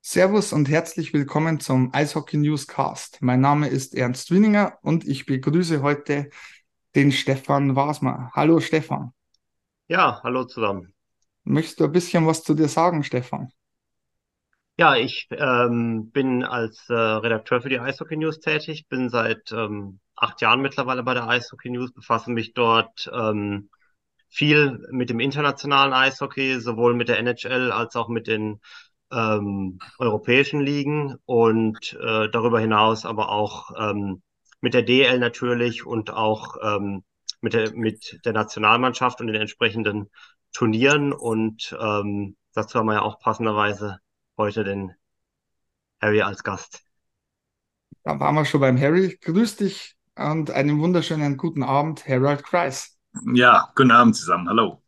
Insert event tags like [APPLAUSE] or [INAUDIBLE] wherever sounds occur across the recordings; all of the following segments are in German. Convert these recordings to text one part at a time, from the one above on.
Servus und herzlich willkommen zum Eishockey Newscast. Mein Name ist Ernst Wieninger und ich begrüße heute den Stefan Wasmer. Hallo Stefan. Ja, hallo zusammen. Möchtest du ein bisschen was zu dir sagen, Stefan? Ja, ich ähm, bin als äh, Redakteur für die Eishockey News tätig, bin seit ähm, acht Jahren mittlerweile bei der Eishockey News, befasse mich dort ähm, viel mit dem internationalen Eishockey, sowohl mit der NHL als auch mit den ähm, europäischen Ligen und äh, darüber hinaus aber auch ähm, mit der DL natürlich und auch ähm, mit, der, mit der Nationalmannschaft und den entsprechenden Turnieren. Und ähm, dazu haben wir ja auch passenderweise heute den Harry als Gast. Da waren wir schon beim Harry. Grüß dich und einen wunderschönen guten Abend, Harold Kreis. Ja, guten Abend zusammen. Hallo.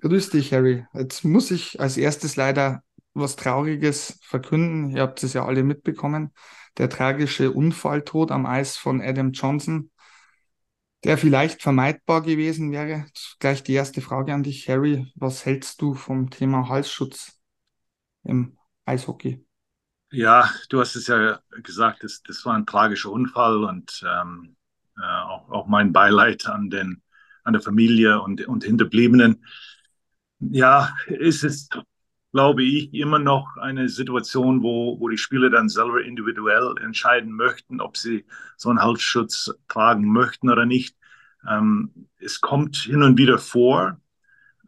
Grüß dich, Harry. Jetzt muss ich als erstes leider was Trauriges verkünden. Ihr habt es ja alle mitbekommen. Der tragische Unfalltod am Eis von Adam Johnson, der vielleicht vermeidbar gewesen wäre. Gleich die erste Frage an dich, Harry. Was hältst du vom Thema Halsschutz im Eishockey? Ja, du hast es ja gesagt, das, das war ein tragischer Unfall und ähm, äh, auch, auch mein Beileid an, den, an der Familie und, und Hinterbliebenen. Ja, ist es glaube ich, immer noch eine Situation, wo, wo die Spieler dann selber individuell entscheiden möchten, ob sie so einen Halsschutz tragen möchten oder nicht. Ähm, es kommt hin und wieder vor,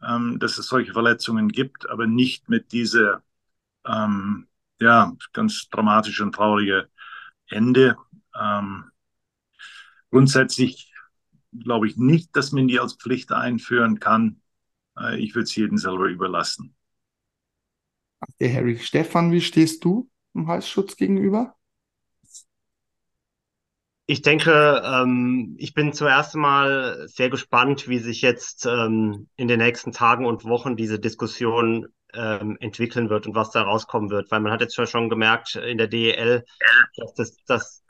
ähm, dass es solche Verletzungen gibt, aber nicht mit dieser ähm, ja, ganz dramatische und traurige Ende. Ähm, grundsätzlich glaube ich nicht, dass man die als Pflicht einführen kann. Äh, ich würde es jedem selber überlassen. Der Harry. Stefan, wie stehst du dem Halsschutz gegenüber? Ich denke, ähm, ich bin zuerst mal sehr gespannt, wie sich jetzt ähm, in den nächsten Tagen und Wochen diese Diskussion ähm, entwickeln wird und was da rauskommen wird. Weil man hat jetzt schon gemerkt in der DEL, dass das, dass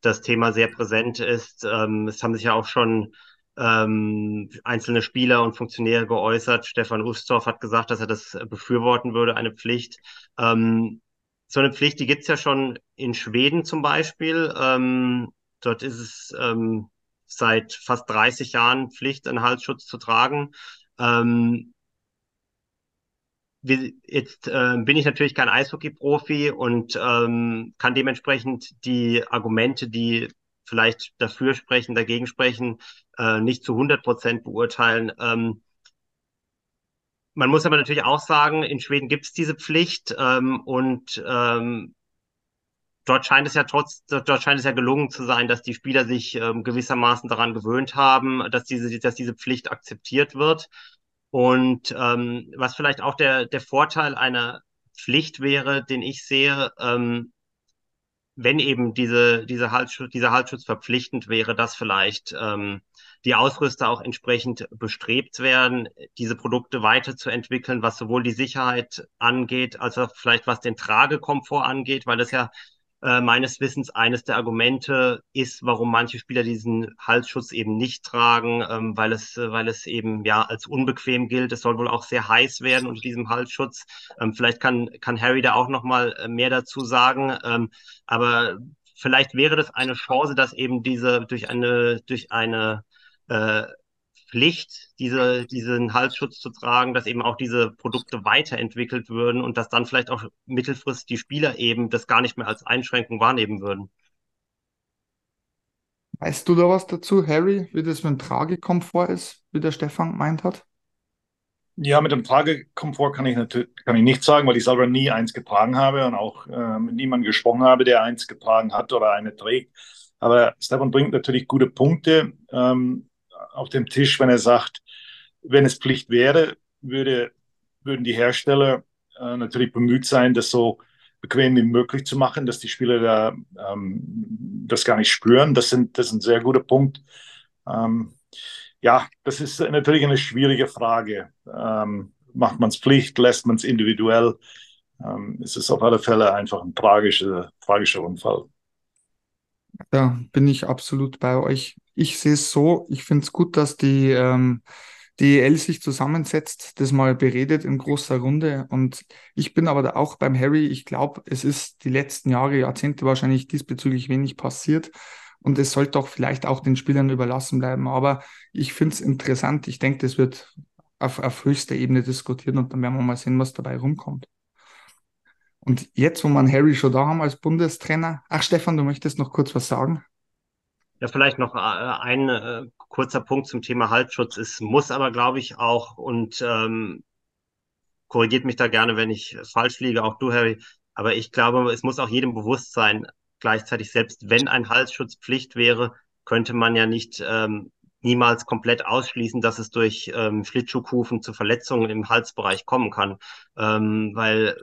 das Thema sehr präsent ist. Ähm, es haben sich ja auch schon ähm, einzelne Spieler und Funktionäre geäußert. Stefan Ustorf hat gesagt, dass er das befürworten würde, eine Pflicht. Ähm, so eine Pflicht, die gibt's ja schon in Schweden zum Beispiel. Ähm, dort ist es ähm, seit fast 30 Jahren Pflicht, einen Halsschutz zu tragen. Ähm, Jetzt äh, bin ich natürlich kein Eishockey-Profi und ähm, kann dementsprechend die Argumente, die vielleicht dafür sprechen, dagegen sprechen, äh, nicht zu 100 Prozent beurteilen. Ähm, man muss aber natürlich auch sagen, in Schweden gibt es diese Pflicht ähm, und ähm, dort scheint es ja trotz, dort scheint es ja gelungen zu sein, dass die Spieler sich ähm, gewissermaßen daran gewöhnt haben, dass diese, dass diese Pflicht akzeptiert wird. Und ähm, was vielleicht auch der, der Vorteil einer Pflicht wäre, den ich sehe, ähm, wenn eben diese, diese Halsschutz, dieser Halsschutz verpflichtend wäre, dass vielleicht ähm, die Ausrüster auch entsprechend bestrebt werden, diese Produkte weiterzuentwickeln, was sowohl die Sicherheit angeht, als auch vielleicht was den Tragekomfort angeht, weil das ja äh, meines Wissens eines der Argumente ist, warum manche Spieler diesen Halsschutz eben nicht tragen, ähm, weil es, äh, weil es eben ja als unbequem gilt. Es soll wohl auch sehr heiß werden unter diesem Halsschutz. Ähm, vielleicht kann, kann Harry da auch noch mal äh, mehr dazu sagen. Ähm, aber vielleicht wäre das eine Chance, dass eben diese durch eine, durch eine äh, Pflicht, diese, diesen Halsschutz zu tragen, dass eben auch diese Produkte weiterentwickelt würden und dass dann vielleicht auch mittelfristig die Spieler eben das gar nicht mehr als Einschränkung wahrnehmen würden. Weißt du da was dazu, Harry, wie das mit dem Tragekomfort ist, wie der Stefan gemeint hat? Ja, mit dem Tragekomfort kann ich natürlich kann ich nicht sagen, weil ich selber nie eins getragen habe und auch äh, mit niemandem gesprochen habe, der eins getragen hat oder eine trägt. Aber Stefan bringt natürlich gute Punkte. Ähm, auf dem Tisch, wenn er sagt, wenn es Pflicht wäre, würde, würden die Hersteller äh, natürlich bemüht sein, das so bequem wie möglich zu machen, dass die Spieler da ähm, das gar nicht spüren. Das, sind, das ist ein sehr guter Punkt. Ähm, ja, das ist natürlich eine schwierige Frage. Ähm, macht man es Pflicht, lässt man es individuell? Ähm, es ist auf alle Fälle einfach ein tragischer, tragischer Unfall. Da bin ich absolut bei euch. Ich sehe es so, ich finde es gut, dass die ähm, DEL sich zusammensetzt, das mal beredet in großer Runde. Und ich bin aber da auch beim Harry. Ich glaube, es ist die letzten Jahre, Jahrzehnte wahrscheinlich diesbezüglich wenig passiert. Und es sollte auch vielleicht auch den Spielern überlassen bleiben. Aber ich finde es interessant. Ich denke, das wird auf, auf höchster Ebene diskutiert und dann werden wir mal sehen, was dabei rumkommt. Und jetzt, wo man Harry schon da haben als Bundestrainer, ach Stefan, du möchtest noch kurz was sagen? Ja, vielleicht noch äh, ein äh, kurzer Punkt zum Thema Halsschutz. Es muss aber, glaube ich, auch, und ähm, korrigiert mich da gerne, wenn ich falsch liege, auch du, Harry, aber ich glaube, es muss auch jedem bewusst sein, gleichzeitig, selbst wenn ein Halsschutz Pflicht wäre, könnte man ja nicht ähm, niemals komplett ausschließen, dass es durch ähm, Schlittschuhkufen zu Verletzungen im Halsbereich kommen kann, ähm, weil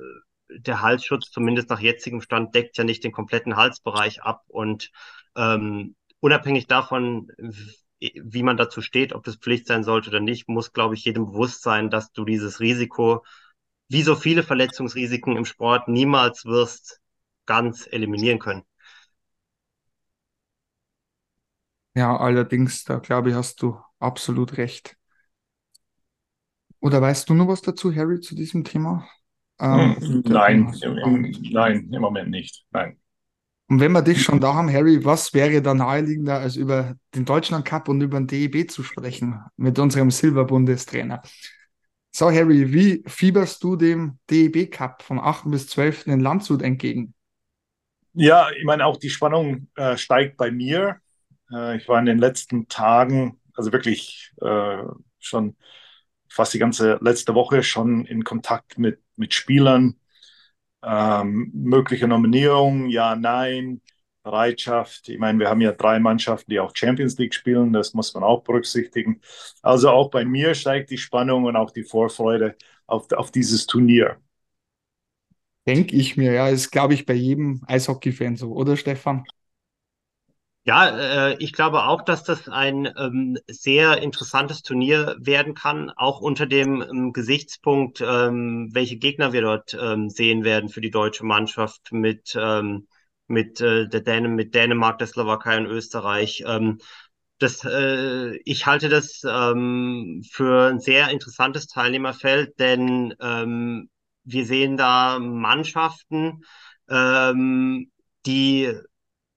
der Halsschutz zumindest nach jetzigem Stand deckt ja nicht den kompletten Halsbereich ab und ähm, unabhängig davon, wie man dazu steht, ob das Pflicht sein sollte oder nicht, muss, glaube ich, jedem bewusst sein, dass du dieses Risiko, wie so viele Verletzungsrisiken im Sport, niemals wirst ganz eliminieren können. Ja, allerdings, da glaube ich, hast du absolut recht. Oder weißt du noch was dazu, Harry, zu diesem Thema? Ähm, hm, nein, im, im, nein, im Moment nicht. Nein. Und wenn wir dich schon da haben, Harry, was wäre da naheliegender, als über den Deutschland Cup und über den DEB zu sprechen mit unserem Silberbundestrainer? So, Harry, wie fieberst du dem DEB Cup vom 8. bis 12. in Landshut entgegen? Ja, ich meine, auch die Spannung äh, steigt bei mir. Äh, ich war in den letzten Tagen, also wirklich äh, schon fast die ganze letzte Woche schon in Kontakt mit, mit Spielern. Ähm, mögliche Nominierung, ja, nein, Bereitschaft. Ich meine, wir haben ja drei Mannschaften, die auch Champions League spielen, das muss man auch berücksichtigen. Also auch bei mir steigt die Spannung und auch die Vorfreude auf, auf dieses Turnier. Denke ich mir, ja, ist, glaube ich, bei jedem Eishockey-Fan so, oder Stefan? Ja, äh, ich glaube auch, dass das ein ähm, sehr interessantes Turnier werden kann, auch unter dem ähm, Gesichtspunkt, ähm, welche Gegner wir dort sehen werden für die deutsche Mannschaft mit, mit, äh, der Dänen mit Dänemark, der Slowakei und Österreich. Das, äh, ich halte das für ein sehr interessantes Teilnehmerfeld, denn wir sehen da Mannschaften, die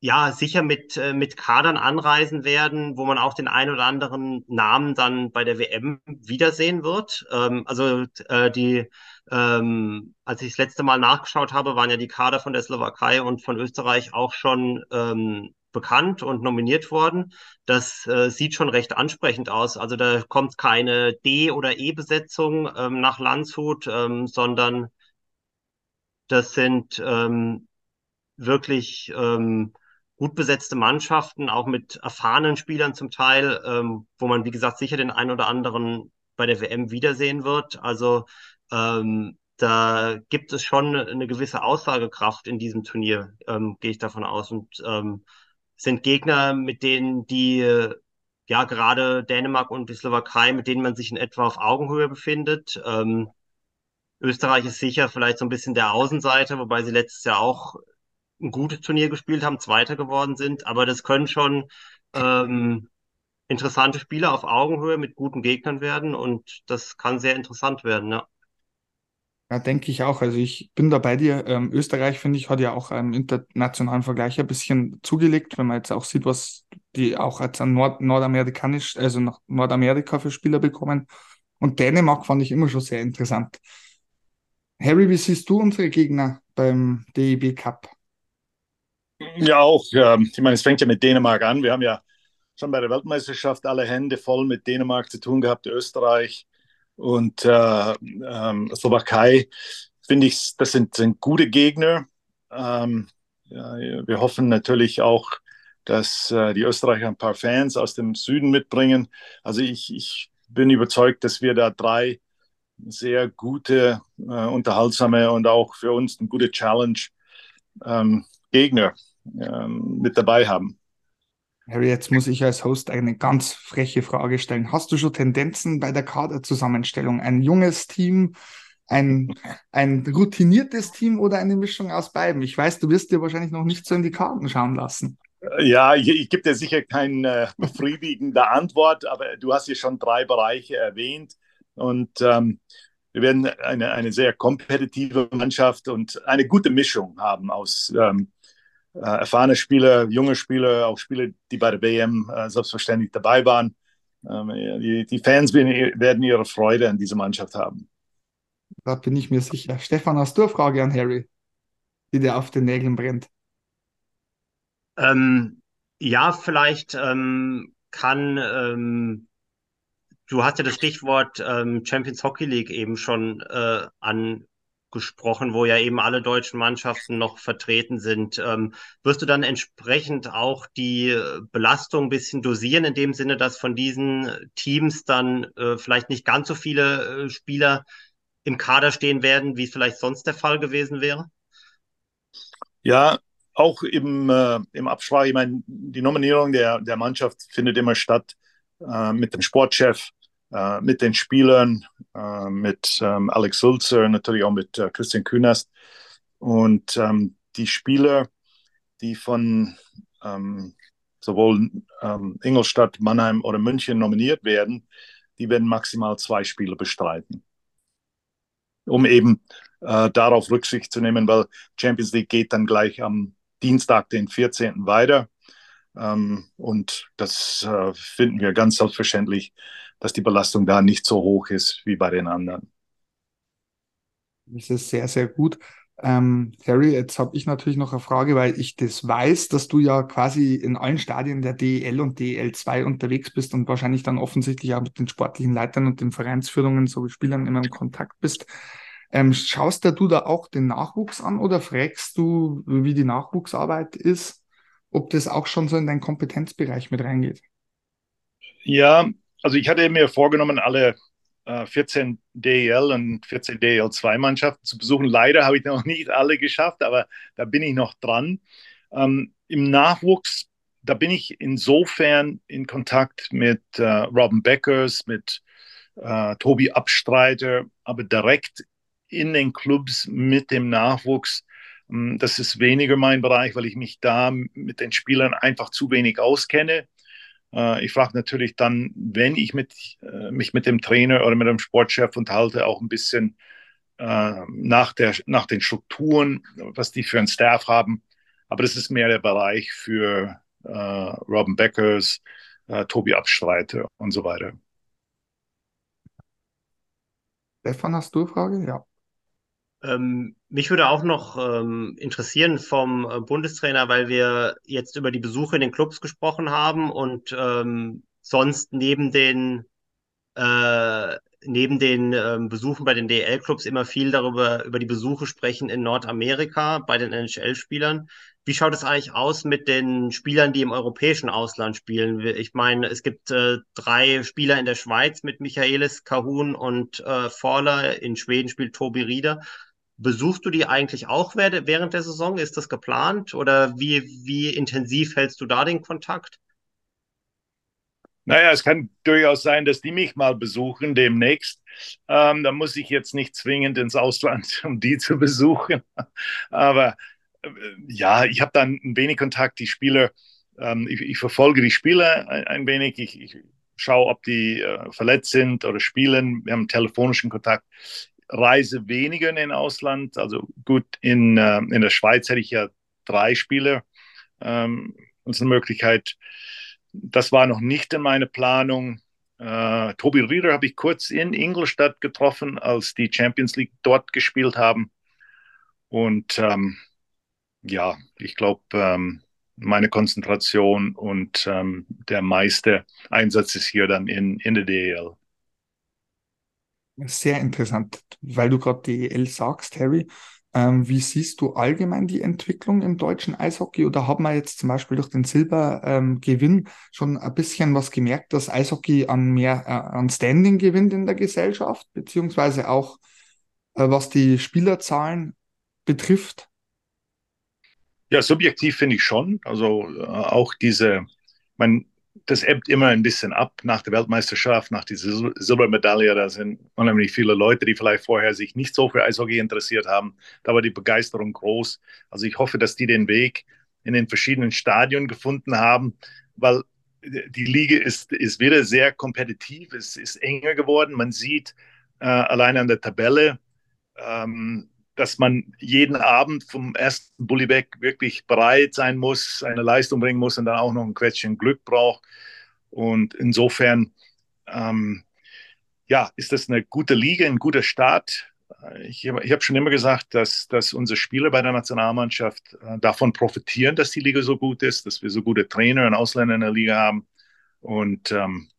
ja, sicher mit, äh, mit Kadern anreisen werden, wo man auch den ein oder anderen Namen dann bei der WM wiedersehen wird. Ähm, also äh, die, ähm, als ich das letzte Mal nachgeschaut habe, waren ja die Kader von der Slowakei und von Österreich auch schon ähm, bekannt und nominiert worden. Das äh, sieht schon recht ansprechend aus. Also da kommt keine D- oder E-Besetzung ähm, nach Landshut, ähm, sondern das sind ähm, wirklich ähm, gut besetzte Mannschaften, auch mit erfahrenen Spielern zum Teil, ähm, wo man, wie gesagt, sicher den einen oder anderen bei der WM wiedersehen wird. Also ähm, da gibt es schon eine gewisse Aussagekraft in diesem Turnier, ähm, gehe ich davon aus. Und ähm, sind Gegner, mit denen die ja gerade Dänemark und die Slowakei, mit denen man sich in etwa auf Augenhöhe befindet. Ähm, Österreich ist sicher vielleicht so ein bisschen der Außenseiter, wobei sie letztes Jahr auch ein gutes Turnier gespielt haben, Zweiter geworden sind. Aber das können schon ähm, interessante Spiele auf Augenhöhe mit guten Gegnern werden und das kann sehr interessant werden, ja. Ja, denke ich auch. Also ich bin da bei dir. Ähm, Österreich, finde ich, hat ja auch im internationalen Vergleich ein bisschen zugelegt, wenn man jetzt auch sieht, was die auch als Nord nordamerikanisch, also nach Nordamerika für Spieler bekommen. Und Dänemark fand ich immer schon sehr interessant. Harry, wie siehst du unsere Gegner beim DEB Cup? Ja, auch. ich meine, es fängt ja mit Dänemark an. Wir haben ja schon bei der Weltmeisterschaft alle Hände voll mit Dänemark zu tun gehabt, Österreich und äh, ähm, Slowakei. Finde ich, das sind, sind gute Gegner. Ähm, ja, wir hoffen natürlich auch, dass äh, die Österreicher ein paar Fans aus dem Süden mitbringen. Also ich, ich bin überzeugt, dass wir da drei sehr gute, äh, unterhaltsame und auch für uns eine gute Challenge ähm, Gegner ähm, mit dabei haben. Harry, jetzt muss ich als Host eine ganz freche Frage stellen. Hast du schon Tendenzen bei der Kaderzusammenstellung? Ein junges Team, ein, ein routiniertes Team oder eine Mischung aus beiden? Ich weiß, du wirst dir wahrscheinlich noch nicht so in die Karten schauen lassen. Ja, ich, ich gebe dir sicher keine äh, befriedigende Antwort, aber du hast hier schon drei Bereiche erwähnt und ähm, wir werden eine, eine sehr kompetitive Mannschaft und eine gute Mischung haben aus ähm, äh, erfahrene Spieler, junge Spieler, auch Spieler, die bei der WM äh, selbstverständlich dabei waren. Ähm, die, die, Fans werden ihre Freude an dieser Mannschaft haben. Da bin ich mir sicher. Stefan, hast du eine Frage an Harry, die dir auf den Nägeln brennt? Ähm, ja, vielleicht ähm, kann, ähm, du hast ja das Stichwort ähm, Champions Hockey League eben schon äh, angesprochen, wo ja eben alle deutschen Mannschaften noch vertreten sind. Ähm, wirst du dann entsprechend auch die Belastung ein bisschen dosieren, in dem Sinne, dass von diesen Teams dann äh, vielleicht nicht ganz so viele äh, Spieler im Kader stehen werden, wie es vielleicht sonst der Fall gewesen wäre? Ja, auch im, äh, im Absprache, ich meine, die Nominierung der, der Mannschaft findet immer statt äh, mit dem Sportchef, äh, mit den Spielern, äh, mit ähm, Alex Sulzer, natürlich auch mit äh, Christian Künast. Und ähm, die Spieler, die von ähm, sowohl ähm, Ingolstadt, Mannheim oder München nominiert werden, die werden maximal zwei Spiele bestreiten. Um eben äh, darauf Rücksicht zu nehmen, weil Champions League geht dann gleich am Dienstag, den 14. weiter. Ähm, und das äh, finden wir ganz selbstverständlich, dass die Belastung da nicht so hoch ist wie bei den anderen. Das ist sehr, sehr gut. Ähm, Harry, jetzt habe ich natürlich noch eine Frage, weil ich das weiß, dass du ja quasi in allen Stadien der DEL und DEL2 unterwegs bist und wahrscheinlich dann offensichtlich auch mit den sportlichen Leitern und den Vereinsführungen sowie Spielern immer im Kontakt bist. Ähm, schaust du da auch den Nachwuchs an oder fragst du, wie die Nachwuchsarbeit ist, ob das auch schon so in deinen Kompetenzbereich mit reingeht? Ja, also ich hatte mir vorgenommen, alle äh, 14 DEL und 14 DEL2-Mannschaften zu besuchen. Leider habe ich noch [LAUGHS] nicht alle geschafft, aber da bin ich noch dran. Ähm, Im Nachwuchs, da bin ich insofern in Kontakt mit äh, Robin Beckers, mit äh, Tobi Abstreiter, aber direkt in den Clubs mit dem Nachwuchs. Ähm, das ist weniger mein Bereich, weil ich mich da mit den Spielern einfach zu wenig auskenne. Äh, ich frage natürlich dann, wenn ich mit, äh, mich mit dem Trainer oder mit dem Sportchef unterhalte, auch ein bisschen äh, nach, der, nach den Strukturen, was die für einen Staff haben. Aber das ist mehr der Bereich für Robin Beckers, Tobi Abstreiter und so weiter. Stefan, hast du eine Frage? Ja. Ähm, mich würde auch noch ähm, interessieren vom äh, Bundestrainer, weil wir jetzt über die Besuche in den Clubs gesprochen haben und ähm, sonst neben den äh, neben den ähm, Besuchen bei den DL-Clubs immer viel darüber über die Besuche sprechen in Nordamerika bei den NHL-Spielern. Wie schaut es eigentlich aus mit den Spielern, die im europäischen Ausland spielen? Ich meine, es gibt äh, drei Spieler in der Schweiz mit Michaelis, Kahun und äh, Forler. In Schweden spielt Tobi Rieder. Besuchst du die eigentlich auch während der Saison? Ist das geplant oder wie, wie intensiv hältst du da den Kontakt? Naja, es kann durchaus sein, dass die mich mal besuchen demnächst. Ähm, da muss ich jetzt nicht zwingend ins Ausland, [LAUGHS] um die zu besuchen. Aber äh, ja, ich habe dann ein wenig Kontakt. Die Spieler, ähm, ich, ich, verfolge die Spieler ein, ein wenig. Ich, ich schaue, ob die äh, verletzt sind oder spielen. Wir haben telefonischen Kontakt reise weniger in den Ausland. Also gut, in, äh, in der Schweiz hätte ich ja drei Spiele. Ähm, ist eine Möglichkeit. Das war noch nicht in meiner Planung. Äh, Tobi Rieder habe ich kurz in Ingolstadt getroffen, als die Champions League dort gespielt haben. Und ähm, ja, ich glaube, ähm, meine Konzentration und ähm, der meiste Einsatz ist hier dann in, in der DEL. Sehr interessant, weil du gerade DEL sagst, Harry. Ähm, wie siehst du allgemein die Entwicklung im deutschen Eishockey? Oder haben wir jetzt zum Beispiel durch den Silbergewinn ähm, schon ein bisschen was gemerkt, dass Eishockey an mehr äh, an Standing gewinnt in der Gesellschaft, beziehungsweise auch äh, was die Spielerzahlen betrifft? Ja, subjektiv finde ich schon. Also äh, auch diese, man, das ebbt immer ein bisschen ab nach der Weltmeisterschaft, nach dieser Silbermedaille. Da sind unheimlich viele Leute, die vielleicht vorher sich nicht so für Eishockey interessiert haben. Da war die Begeisterung groß. Also ich hoffe, dass die den Weg in den verschiedenen Stadien gefunden haben, weil die Liga ist, ist wieder sehr kompetitiv, es ist enger geworden. Man sieht äh, allein an der Tabelle, ähm, dass man jeden Abend vom ersten Bullyback wirklich bereit sein muss, eine Leistung bringen muss und dann auch noch ein Quätschchen Glück braucht. Und insofern, ähm, ja, ist das eine gute Liga, ein guter Start. Ich, ich habe schon immer gesagt, dass, dass unsere Spieler bei der Nationalmannschaft äh, davon profitieren, dass die Liga so gut ist, dass wir so gute Trainer und Ausländer in der Liga haben. Und ähm,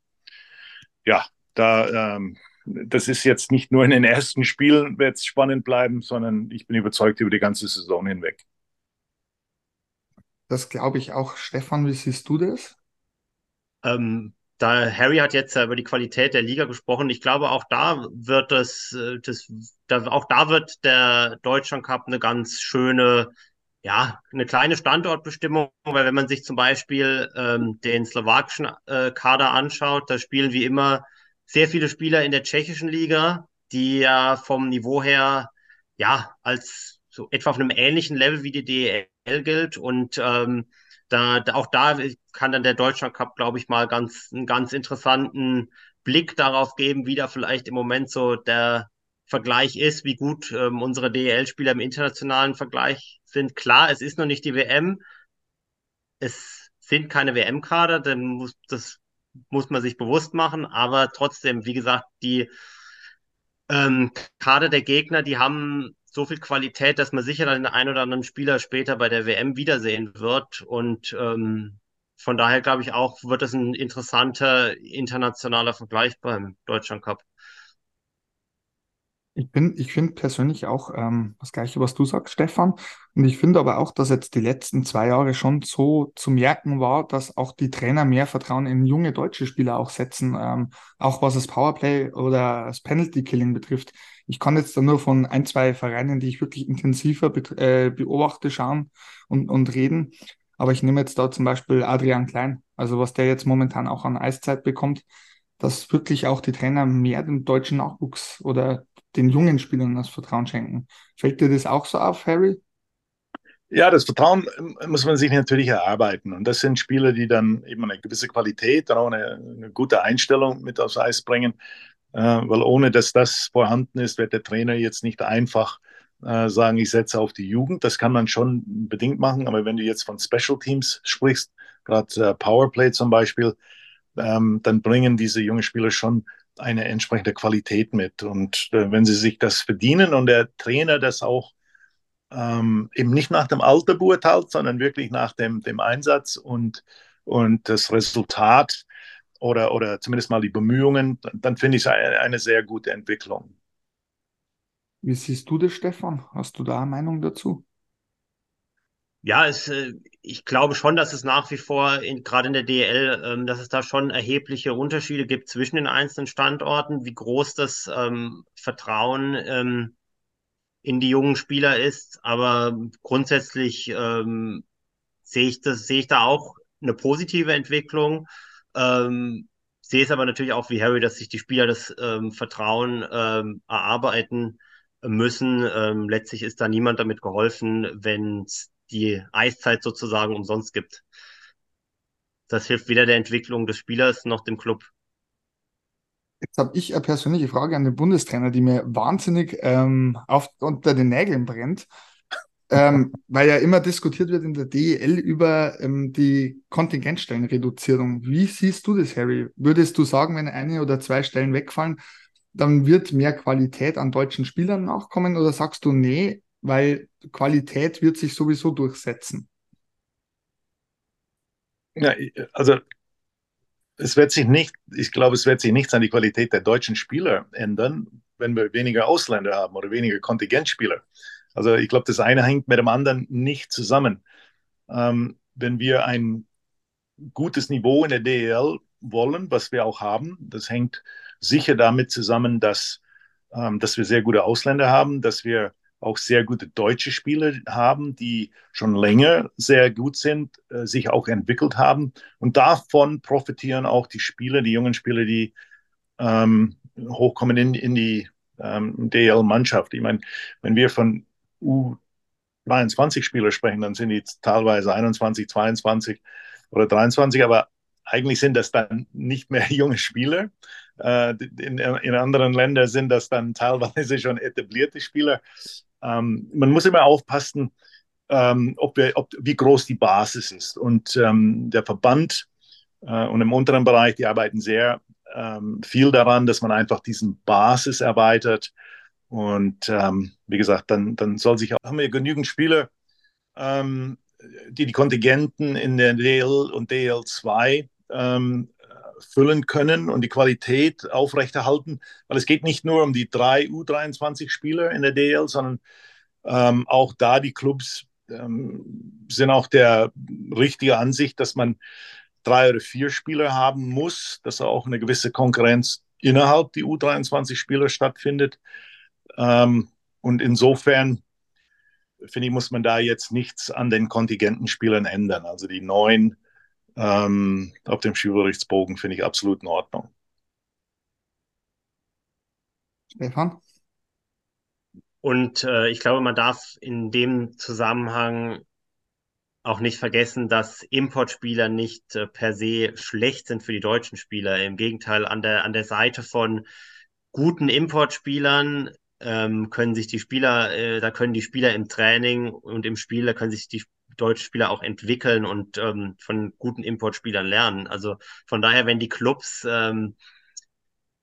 ja, da, ähm, das ist jetzt nicht nur in den ersten Spielen wird es spannend bleiben, sondern ich bin überzeugt über die ganze Saison hinweg. Das glaube ich auch. Stefan, wie siehst du das? Ähm, da Harry hat jetzt über die Qualität der Liga gesprochen. Ich glaube, auch da wird das, äh, das da, auch da wird der Deutschland Cup eine ganz schöne, ja, eine kleine Standortbestimmung, weil wenn man sich zum Beispiel ähm, den slowakischen äh, Kader anschaut, da spielen wie immer sehr viele Spieler in der tschechischen Liga, die ja vom Niveau her ja als so etwa auf einem ähnlichen Level wie die DEL gilt und ähm, da, auch da kann dann der Deutschland Cup, glaube ich, mal ganz, einen ganz interessanten Blick darauf geben, wie da vielleicht im Moment so der Vergleich ist, wie gut ähm, unsere DEL-Spieler im internationalen Vergleich sind. Klar, es ist noch nicht die WM. Es sind keine WM-Kader, dann muss, das muss man sich bewusst machen, aber trotzdem, wie gesagt, die ähm, Kader der Gegner, die haben so viel Qualität, dass man sicher den einen oder anderen Spieler später bei der WM wiedersehen wird. Und ähm, von daher glaube ich auch, wird es ein interessanter internationaler Vergleich beim Deutschland Cup. Ich bin, ich finde persönlich auch ähm, das Gleiche, was du sagst, Stefan. Und ich finde aber auch, dass jetzt die letzten zwei Jahre schon so zu merken war, dass auch die Trainer mehr Vertrauen in junge deutsche Spieler auch setzen, ähm, auch was das Powerplay oder das Penalty Killing betrifft. Ich kann jetzt da nur von ein, zwei Vereinen, die ich wirklich intensiver be äh, beobachte, schauen und, und reden. Aber ich nehme jetzt da zum Beispiel Adrian Klein, also was der jetzt momentan auch an Eiszeit bekommt, dass wirklich auch die Trainer mehr dem deutschen Nachwuchs oder den jungen Spielern das Vertrauen schenken. Fällt dir das auch so auf, Harry? Ja, das Vertrauen ähm, muss man sich natürlich erarbeiten. Und das sind Spieler, die dann eben eine gewisse Qualität, dann auch eine, eine gute Einstellung mit aufs Eis bringen. Äh, weil ohne dass das vorhanden ist, wird der Trainer jetzt nicht einfach äh, sagen, ich setze auf die Jugend. Das kann man schon bedingt machen. Aber wenn du jetzt von Special Teams sprichst, gerade äh, Powerplay zum Beispiel, ähm, dann bringen diese jungen Spieler schon eine entsprechende Qualität mit. Und äh, wenn sie sich das verdienen und der Trainer das auch ähm, eben nicht nach dem Alter beurteilt, sondern wirklich nach dem, dem Einsatz und, und das Resultat oder, oder zumindest mal die Bemühungen, dann, dann finde ich es eine, eine sehr gute Entwicklung. Wie siehst du das, Stefan? Hast du da eine Meinung dazu? Ja, es, äh, ich glaube schon, dass es nach wie vor, in, gerade in der DL, ähm, dass es da schon erhebliche Unterschiede gibt zwischen den einzelnen Standorten, wie groß das ähm, Vertrauen ähm, in die jungen Spieler ist. Aber grundsätzlich ähm, sehe ich das, sehe ich da auch eine positive Entwicklung. Ähm, sehe es aber natürlich auch wie Harry, dass sich die Spieler das ähm, Vertrauen ähm, erarbeiten müssen. Ähm, letztlich ist da niemand damit geholfen, wenn es die Eiszeit sozusagen umsonst gibt. Das hilft weder der Entwicklung des Spielers noch dem Club. Jetzt habe ich eine persönliche Frage an den Bundestrainer, die mir wahnsinnig ähm, auf, unter den Nägeln brennt, ähm, [LAUGHS] weil ja immer diskutiert wird in der DEL über ähm, die Kontingentstellenreduzierung. Wie siehst du das, Harry? Würdest du sagen, wenn eine oder zwei Stellen wegfallen, dann wird mehr Qualität an deutschen Spielern nachkommen oder sagst du, nee, weil Qualität wird sich sowieso durchsetzen. Ja, also es wird sich nicht, ich glaube, es wird sich nichts an die Qualität der deutschen Spieler ändern, wenn wir weniger Ausländer haben oder weniger Kontingentspieler. Also ich glaube, das eine hängt mit dem anderen nicht zusammen. Ähm, wenn wir ein gutes Niveau in der DEL wollen, was wir auch haben, das hängt sicher damit zusammen, dass, ähm, dass wir sehr gute Ausländer haben, dass wir auch sehr gute deutsche Spieler haben, die schon länger sehr gut sind, äh, sich auch entwickelt haben. Und davon profitieren auch die Spieler, die jungen Spieler, die ähm, hochkommen in, in die ähm, DL-Mannschaft. Ich meine, wenn wir von U 23 Spieler sprechen, dann sind die teilweise 21, 22 oder 23, aber eigentlich sind das dann nicht mehr [LAUGHS] junge Spieler. Äh, in, in, anderen Ländern sind das dann teilweise schon etablierte Spieler. Ähm, man muss immer aufpassen, ähm, ob wir, ob, wie groß die Basis ist. Und ähm, der Verband äh, und im unteren Bereich, die arbeiten sehr ähm, viel daran, dass man einfach diesen Basis erweitert. Und ähm, wie gesagt, dann, dann soll sich auch, haben wir genügend Spieler, ähm, die die Kontingenten in der DL und DL2 ähm, füllen können und die Qualität aufrechterhalten, weil es geht nicht nur um die drei U23-Spieler in der DL, sondern ähm, auch da die Clubs ähm, sind auch der richtige Ansicht, dass man drei oder vier Spieler haben muss, dass auch eine gewisse Konkurrenz innerhalb die U23-Spieler stattfindet. Ähm, und insofern finde ich, muss man da jetzt nichts an den Kontingentenspielern ändern. Also die neun ähm, auf dem Spielberichtsbogen finde ich absolut in Ordnung. Stefan? Und äh, ich glaube, man darf in dem Zusammenhang auch nicht vergessen, dass Importspieler nicht äh, per se schlecht sind für die deutschen Spieler. Im Gegenteil, an der, an der Seite von guten Importspielern ähm, können sich die Spieler, äh, da können die Spieler im Training und im Spiel, da können sich die deutsche Spieler auch entwickeln und ähm, von guten Importspielern lernen. Also von daher, wenn die Clubs ähm,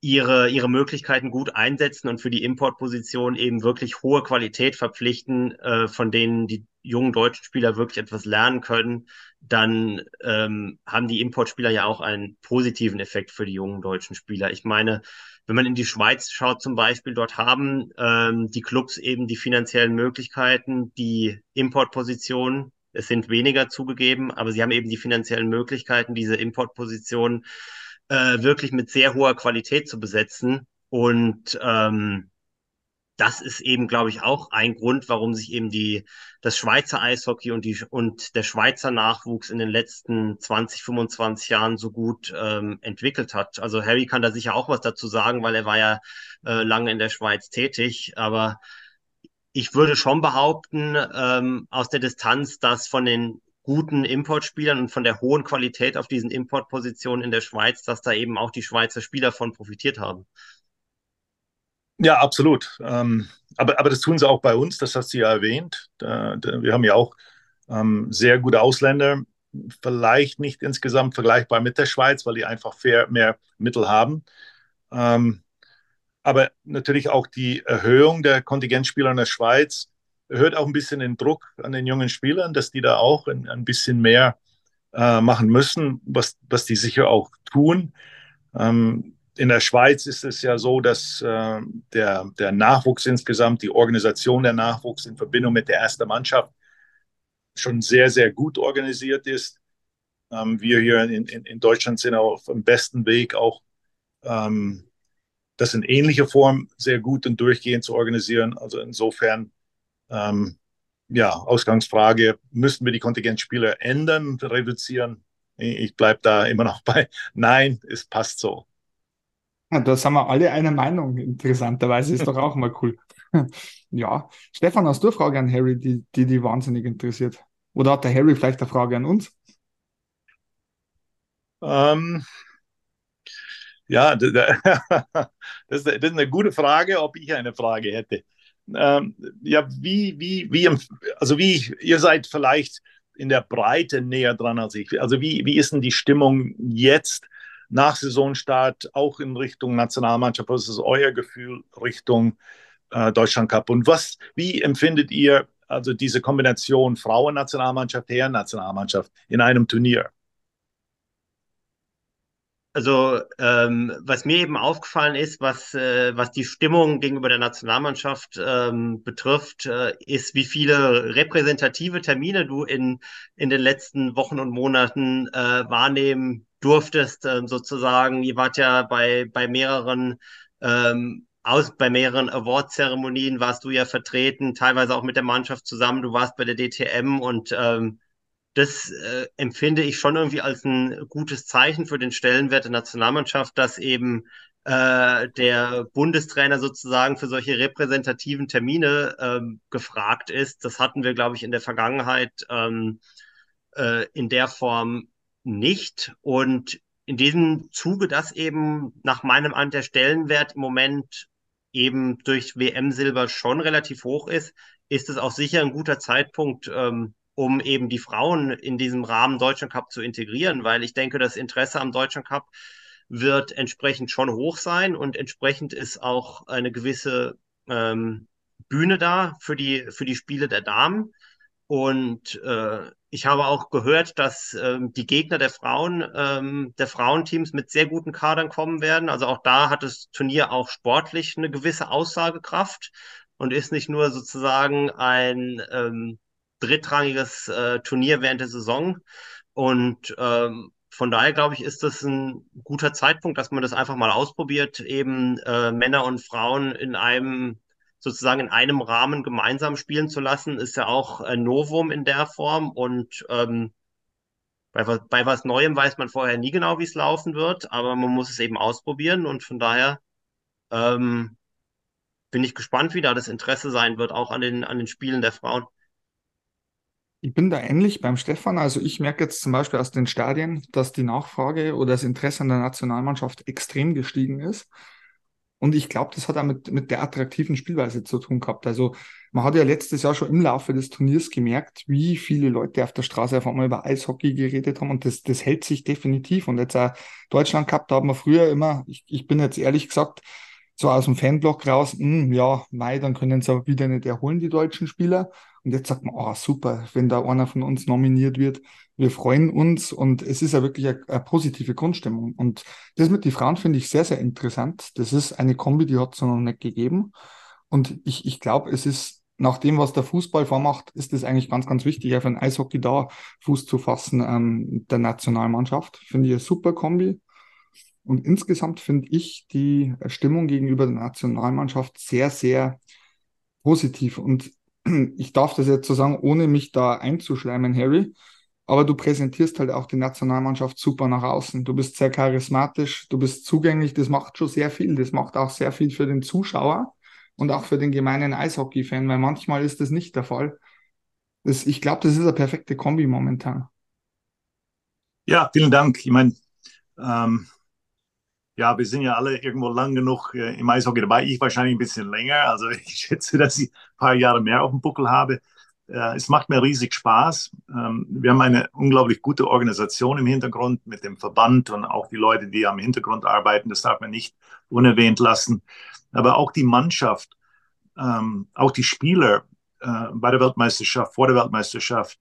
ihre, ihre Möglichkeiten gut einsetzen und für die Importposition eben wirklich hohe Qualität verpflichten, äh, von denen die jungen deutschen Spieler wirklich etwas lernen können, dann ähm, haben die Importspieler ja auch einen positiven Effekt für die jungen deutschen Spieler. Ich meine, wenn man in die Schweiz schaut zum Beispiel, dort haben ähm, die Clubs eben die finanziellen Möglichkeiten, die Importposition es sind weniger zugegeben, aber sie haben eben die finanziellen Möglichkeiten, diese Importposition äh, wirklich mit sehr hoher Qualität zu besetzen. Und ähm, das ist eben, glaube ich, auch ein Grund, warum sich eben die, das Schweizer Eishockey und, die, und der Schweizer Nachwuchs in den letzten 20, 25 Jahren so gut ähm, entwickelt hat. Also Harry kann da sicher auch was dazu sagen, weil er war ja äh, lange in der Schweiz tätig. Aber ich würde schon behaupten, ähm, aus der Distanz, dass von den guten Importspielern und von der hohen Qualität auf diesen Importpositionen in der Schweiz, dass da eben auch die Schweizer Spieler von profitiert haben. Ja, absolut. Ähm, aber, aber das tun sie auch bei uns, das hast du ja erwähnt. Da, da, wir haben ja auch ähm, sehr gute Ausländer, vielleicht nicht insgesamt vergleichbar mit der Schweiz, weil die einfach fair, mehr Mittel haben. Ähm, aber natürlich auch die Erhöhung der Kontingentspieler in der Schweiz erhöht auch ein bisschen den Druck an den jungen Spielern, dass die da auch ein, ein bisschen mehr äh, machen müssen, was, was die sicher auch tun. Ähm, in der Schweiz ist es ja so, dass äh, der, der Nachwuchs insgesamt, die Organisation der Nachwuchs in Verbindung mit der ersten Mannschaft schon sehr, sehr gut organisiert ist. Ähm, wir hier in, in, in, Deutschland sind auf dem besten Weg, auch ähm, das in ähnlicher Form sehr gut und durchgehend zu organisieren. Also insofern, ähm, ja, Ausgangsfrage, müssten wir die Kontingentspieler ändern, reduzieren? Ich bleibe da immer noch bei, nein, es passt so. Ja, da sind wir alle einer Meinung, interessanterweise, ist doch auch mal cool. [LAUGHS] ja, Stefan, hast du eine Frage an Harry, die, die die wahnsinnig interessiert? Oder hat der Harry vielleicht eine Frage an uns? Ähm, ja, [LAUGHS] das ist eine gute Frage, ob ich eine Frage hätte. Ähm, ja, wie, wie, wie, also wie, ihr seid vielleicht in der Breite näher dran als ich. Also wie, wie ist denn die Stimmung jetzt nach Saisonstart, auch in Richtung Nationalmannschaft? Was ist euer Gefühl Richtung äh, Deutschland Cup? Und was, wie empfindet ihr also diese Kombination Frauen-Nationalmannschaft, Herren-Nationalmannschaft in einem Turnier? Also ähm, was mir eben aufgefallen ist, was, äh, was die Stimmung gegenüber der Nationalmannschaft ähm, betrifft, äh, ist, wie viele repräsentative Termine du in, in den letzten Wochen und Monaten äh, wahrnehmen durftest, äh, sozusagen. Ihr wart ja bei, bei mehreren ähm, aus bei mehreren Award-Zeremonien warst du ja vertreten, teilweise auch mit der Mannschaft zusammen. Du warst bei der DTM und ähm, das äh, empfinde ich schon irgendwie als ein gutes Zeichen für den Stellenwert der Nationalmannschaft, dass eben äh, der Bundestrainer sozusagen für solche repräsentativen Termine ähm, gefragt ist. Das hatten wir, glaube ich, in der Vergangenheit ähm, äh, in der Form nicht. Und in diesem Zuge, dass eben nach meinem An der Stellenwert im Moment eben durch WM-Silber schon relativ hoch ist, ist es auch sicher ein guter Zeitpunkt, ähm, um eben die Frauen in diesem Rahmen Deutschland Cup zu integrieren, weil ich denke, das Interesse am Deutschland Cup wird entsprechend schon hoch sein und entsprechend ist auch eine gewisse ähm, Bühne da für die, für die Spiele der Damen. Und äh, ich habe auch gehört, dass ähm, die Gegner der Frauen, ähm, der Frauenteams mit sehr guten Kadern kommen werden. Also auch da hat das Turnier auch sportlich eine gewisse Aussagekraft und ist nicht nur sozusagen ein ähm, drittrangiges äh, Turnier während der Saison. Und ähm, von daher glaube ich, ist das ein guter Zeitpunkt, dass man das einfach mal ausprobiert, eben äh, Männer und Frauen in einem sozusagen in einem Rahmen gemeinsam spielen zu lassen, ist ja auch ein Novum in der Form und ähm, bei, bei was Neuem weiß man vorher nie genau, wie es laufen wird, aber man muss es eben ausprobieren und von daher ähm, bin ich gespannt, wie da das Interesse sein wird, auch an den, an den Spielen der Frauen. Ich bin da ähnlich beim Stefan. Also ich merke jetzt zum Beispiel aus den Stadien, dass die Nachfrage oder das Interesse an der Nationalmannschaft extrem gestiegen ist. Und ich glaube, das hat auch mit, mit der attraktiven Spielweise zu tun gehabt. Also man hat ja letztes Jahr schon im Laufe des Turniers gemerkt, wie viele Leute auf der Straße auf einmal über Eishockey geredet haben und das, das hält sich definitiv. Und jetzt auch Deutschland gehabt, da haben wir früher immer, ich, ich bin jetzt ehrlich gesagt, so aus dem Fanblock raus, mh, hm, ja, Mai, dann können sie auch wieder nicht erholen, die deutschen Spieler. Und jetzt sagt man, oh, super, wenn da einer von uns nominiert wird, wir freuen uns und es ist ja wirklich eine, eine positive Grundstimmung. Und das mit den Frauen finde ich sehr, sehr interessant. Das ist eine Kombi, die hat es noch nicht gegeben. Und ich, ich glaube, es ist nach dem, was der Fußball vormacht, ist es eigentlich ganz, ganz wichtig, auf ein Eishockey da Fuß zu fassen, ähm, der Nationalmannschaft. Finde ich eine super Kombi. Und insgesamt finde ich die Stimmung gegenüber der Nationalmannschaft sehr, sehr positiv. Und ich darf das jetzt so sagen, ohne mich da einzuschleimen, Harry. Aber du präsentierst halt auch die Nationalmannschaft super nach außen. Du bist sehr charismatisch, du bist zugänglich. Das macht schon sehr viel. Das macht auch sehr viel für den Zuschauer und auch für den gemeinen Eishockey-Fan, weil manchmal ist das nicht der Fall. Das, ich glaube, das ist eine perfekte Kombi momentan. Ja, vielen Dank. Ich meine, ähm, ja, wir sind ja alle irgendwo lang genug äh, im Eishockey dabei. Ich wahrscheinlich ein bisschen länger. Also [LAUGHS] ich schätze, dass ich ein paar Jahre mehr auf dem Buckel habe. Äh, es macht mir riesig Spaß. Ähm, wir haben eine unglaublich gute Organisation im Hintergrund mit dem Verband und auch die Leute, die am Hintergrund arbeiten. Das darf man nicht unerwähnt lassen. Aber auch die Mannschaft, ähm, auch die Spieler äh, bei der Weltmeisterschaft, vor der Weltmeisterschaft.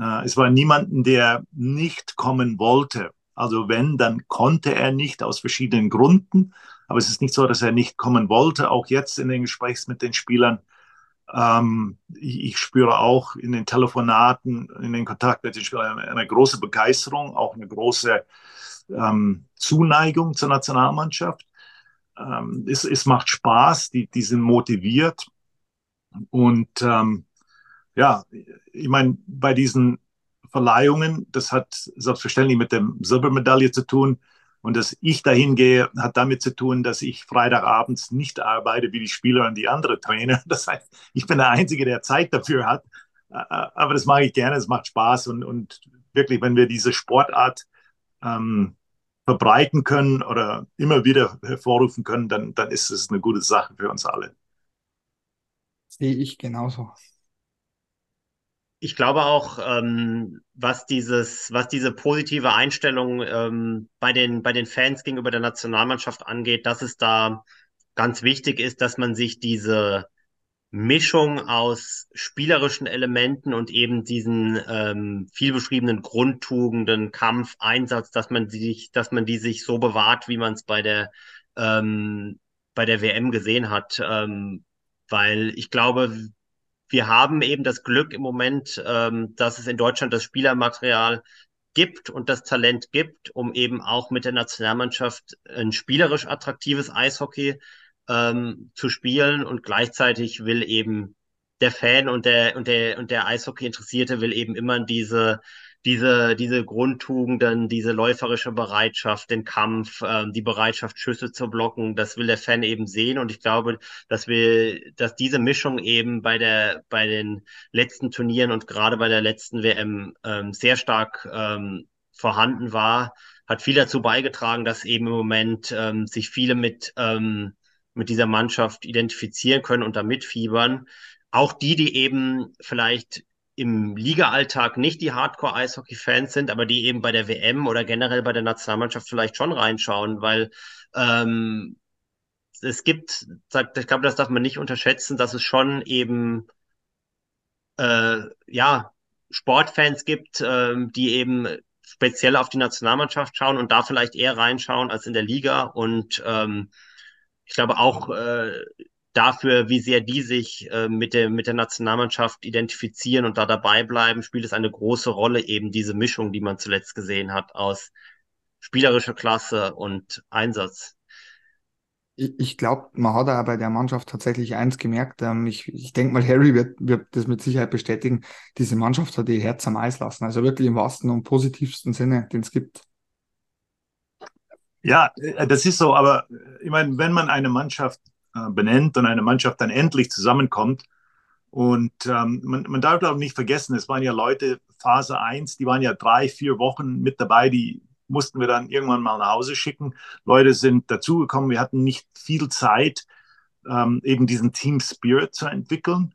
Äh, es war niemanden, der nicht kommen wollte also wenn, dann konnte er nicht aus verschiedenen Gründen. Aber es ist nicht so, dass er nicht kommen wollte. Auch jetzt in den Gesprächen mit den Spielern. Ähm, ich, ich, spüre auch in den Telefonaten, in den Kontakt mit den Spielern eine, eine große Begeisterung, auch eine große ähm, Zuneigung zur Nationalmannschaft. Ähm, es, es, macht Spaß, die, die sind motiviert. Und ähm, ja, ich meine, bei diesen Verleihungen. Das hat selbstverständlich mit der Silbermedaille zu tun. Und dass ich dahin gehe, hat damit zu tun, dass ich Freitagabends nicht arbeite wie die Spieler und die anderen Trainer. [LAUGHS] Das heißt, ich bin der Einzige, der Zeit dafür hat. Aber das mache ich gerne, es macht Spaß. Und, und wirklich, wenn wir diese Sportart ähm, verbreiten können oder immer wieder hervorrufen können, dann, dann ist es eine gute Sache für uns alle. Sehe ich genauso ich glaube auch, ähm, was dieses, was diese positive Einstellung ähm, bei den bei den Fans gegenüber der Nationalmannschaft angeht, dass es da ganz wichtig ist, dass man sich diese Mischung aus spielerischen Elementen und eben diesen ähm, viel beschriebenen Grundtugenden, Kampf, Einsatz, dass man sich, dass man die sich so bewahrt, wie man es bei der ähm, bei der WM gesehen hat, ähm, weil ich glaube, wir haben eben das Glück im Moment, ähm, dass es in Deutschland das Spielermaterial gibt und das Talent gibt, um eben auch mit der Nationalmannschaft ein spielerisch attraktives Eishockey ähm, zu spielen. Und gleichzeitig will eben der Fan und der und der und der Eishockey Interessierte will eben immer diese diese, diese Grundtugenden, diese läuferische Bereitschaft, den Kampf, äh, die Bereitschaft, Schüsse zu blocken, das will der Fan eben sehen. Und ich glaube, dass wir, dass diese Mischung eben bei der, bei den letzten Turnieren und gerade bei der letzten WM ähm, sehr stark ähm, vorhanden war, hat viel dazu beigetragen, dass eben im Moment ähm, sich viele mit, ähm, mit dieser Mannschaft identifizieren können und da mitfiebern. Auch die, die eben vielleicht im Liga-Alltag nicht die Hardcore-Eishockey-Fans sind, aber die eben bei der WM oder generell bei der Nationalmannschaft vielleicht schon reinschauen, weil ähm, es gibt, ich glaube, das darf man nicht unterschätzen, dass es schon eben äh, ja Sportfans gibt, äh, die eben speziell auf die Nationalmannschaft schauen und da vielleicht eher reinschauen als in der Liga. Und ähm, ich glaube auch äh, dafür, wie sehr die sich äh, mit, der, mit der Nationalmannschaft identifizieren und da dabei bleiben, spielt es eine große Rolle, eben diese Mischung, die man zuletzt gesehen hat, aus spielerischer Klasse und Einsatz. Ich, glaube, man hat auch bei der Mannschaft tatsächlich eins gemerkt. Ähm, ich ich denke mal, Harry wird, wird das mit Sicherheit bestätigen. Diese Mannschaft hat ihr Herz am Eis lassen. Also wirklich im wahrsten und positivsten Sinne, den es gibt. Ja, äh, das ist so, aber äh, ich meine, wenn man eine Mannschaft benennt und eine Mannschaft dann endlich zusammenkommt. Und ähm, man, man darf auch nicht vergessen, es waren ja Leute, Phase 1, die waren ja drei, vier Wochen mit dabei, die mussten wir dann irgendwann mal nach Hause schicken. Leute sind dazugekommen, wir hatten nicht viel Zeit, ähm, eben diesen Team Spirit zu entwickeln.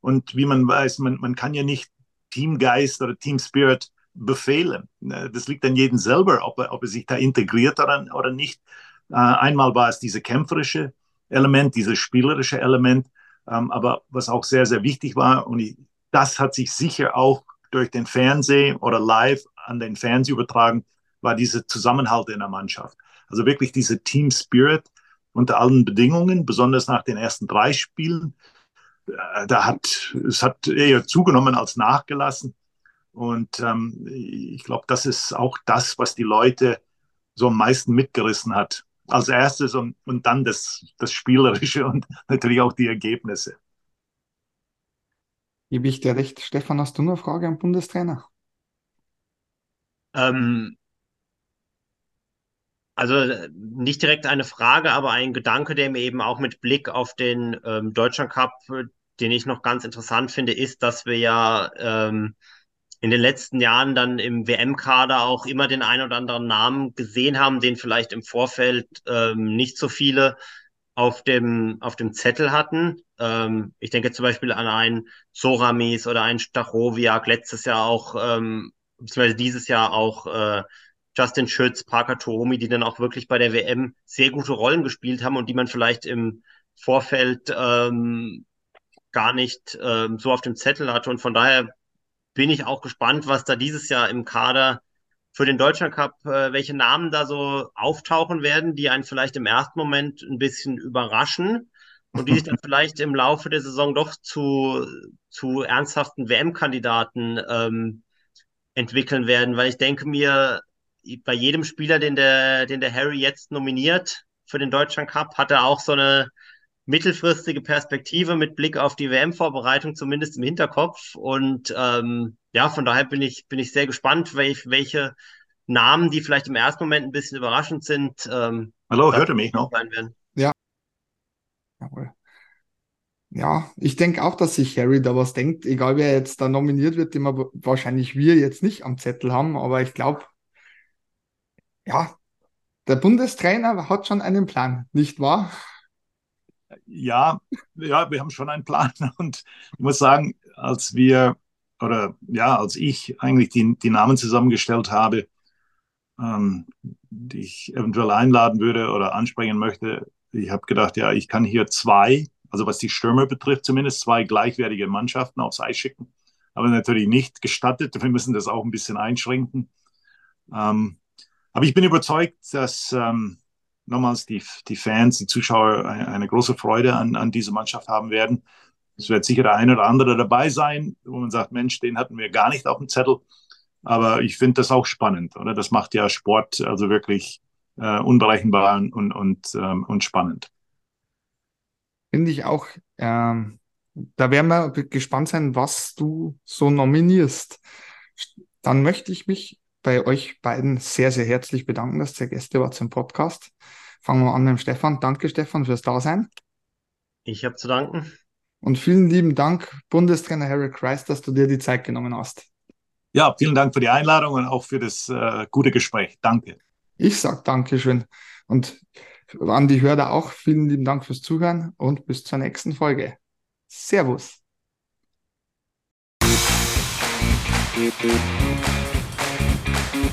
Und wie man weiß, man, man kann ja nicht Teamgeist oder Team Spirit befehlen. Äh, das liegt an jedem selber, ob er, ob er sich da integriert oder, oder nicht. Äh, einmal war es diese kämpferische Element, dieses spielerische Element. Ähm, aber was auch sehr, sehr wichtig war, und ich, das hat sich sicher auch durch den Fernseh oder live an den Fans übertragen, war diese Zusammenhalt in der Mannschaft. Also wirklich diese Team Spirit unter allen Bedingungen, besonders nach den ersten drei Spielen. Äh, da hat es hat eher zugenommen als nachgelassen. Und ähm, ich glaube, das ist auch das, was die Leute so am meisten mitgerissen hat als erstes und, und dann das, das Spielerische und [LAUGHS] natürlich auch die Ergebnisse. Gebe ich dir recht. Stefan, hast du eine Frage am Bundestrainer? Ähm, also nicht direkt eine Frage, aber ein Gedanke, der mir eben auch mit Blick auf den ähm, Deutschland Cup, den ich noch ganz interessant finde, ist, dass wir ja ähm, in den letzten Jahren dann im WM-Kader auch immer den einen oder anderen Namen gesehen haben, den vielleicht im Vorfeld ähm, nicht so viele auf dem, auf dem Zettel hatten. Ähm, ich denke zum Beispiel an einen Soramis oder einen Stachowiak, letztes Jahr auch, ähm, beziehungsweise dieses Jahr auch äh, Justin Schütz, Parker Toomi, die dann auch wirklich bei der WM sehr gute Rollen gespielt haben und die man vielleicht im Vorfeld ähm, gar nicht ähm, so auf dem Zettel hatte. Und von daher bin ich auch gespannt, was da dieses Jahr im Kader für den Deutschland Cup, äh, welche Namen da so auftauchen werden, die einen vielleicht im ersten Moment ein bisschen überraschen und die sich dann [LAUGHS] vielleicht im Laufe der Saison doch zu, zu ernsthaften WM-Kandidaten ähm, entwickeln werden, weil ich denke mir, bei jedem Spieler, den der, den der Harry jetzt nominiert für den Deutschland Cup, hat er auch so eine mittelfristige Perspektive mit Blick auf die WM-Vorbereitung zumindest im Hinterkopf. Und ähm, ja, von daher bin ich, bin ich sehr gespannt, welch, welche Namen, die vielleicht im ersten Moment ein bisschen überraschend sind. Ähm, Hallo, hört ihr mich noch? Ja. Jawohl. Ja, ich denke auch, dass sich Harry da was denkt, egal wer jetzt da nominiert wird, den wir wahrscheinlich wir jetzt nicht am Zettel haben, aber ich glaube, ja, der Bundestrainer hat schon einen Plan, nicht wahr? Ja, ja, wir haben schon einen Plan. [LAUGHS] Und ich muss sagen, als wir oder ja, als ich eigentlich die, die Namen zusammengestellt habe, ähm, die ich eventuell einladen würde oder ansprechen möchte, ich habe gedacht, ja, ich kann hier zwei, also was die Stürmer betrifft, zumindest zwei gleichwertige Mannschaften aufs Eis schicken. Aber natürlich nicht gestattet. Wir müssen das auch ein bisschen einschränken. Ähm, aber ich bin überzeugt, dass ähm, nochmals die, die Fans, die Zuschauer eine, große Freude an, an dieser Mannschaft haben werden. Es wird sicher der eine oder andere dabei sein, wo man sagt, Mensch, den hatten wir gar nicht auf dem Zettel. Aber ich finde das auch spannend, oder? Das macht ja Sport also wirklich äh, unberechenbar und, und, ähm, und spannend. Finde ich auch. Ähm, da werden wir gespannt sein, was du so nominierst. Dann möchte ich mich bei euch beiden sehr, sehr herzlich bedanken, dass ihr Gäste wart zum Podcast. Fangen wir an mit dem Stefan. Danke, Stefan, fürs Dasein. Ich habe zu danken. Und vielen lieben Dank, Bundestrainer Harry Christ, dass du dir die Zeit genommen hast. Ja, vielen Dank für die Einladung und auch für das äh, gute Gespräch. Danke. Ich sag Dankeschön. Und an die Hörer auch vielen lieben Dank fürs Zuhören und bis zur nächsten Folge. Servus.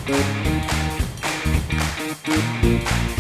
Thank you.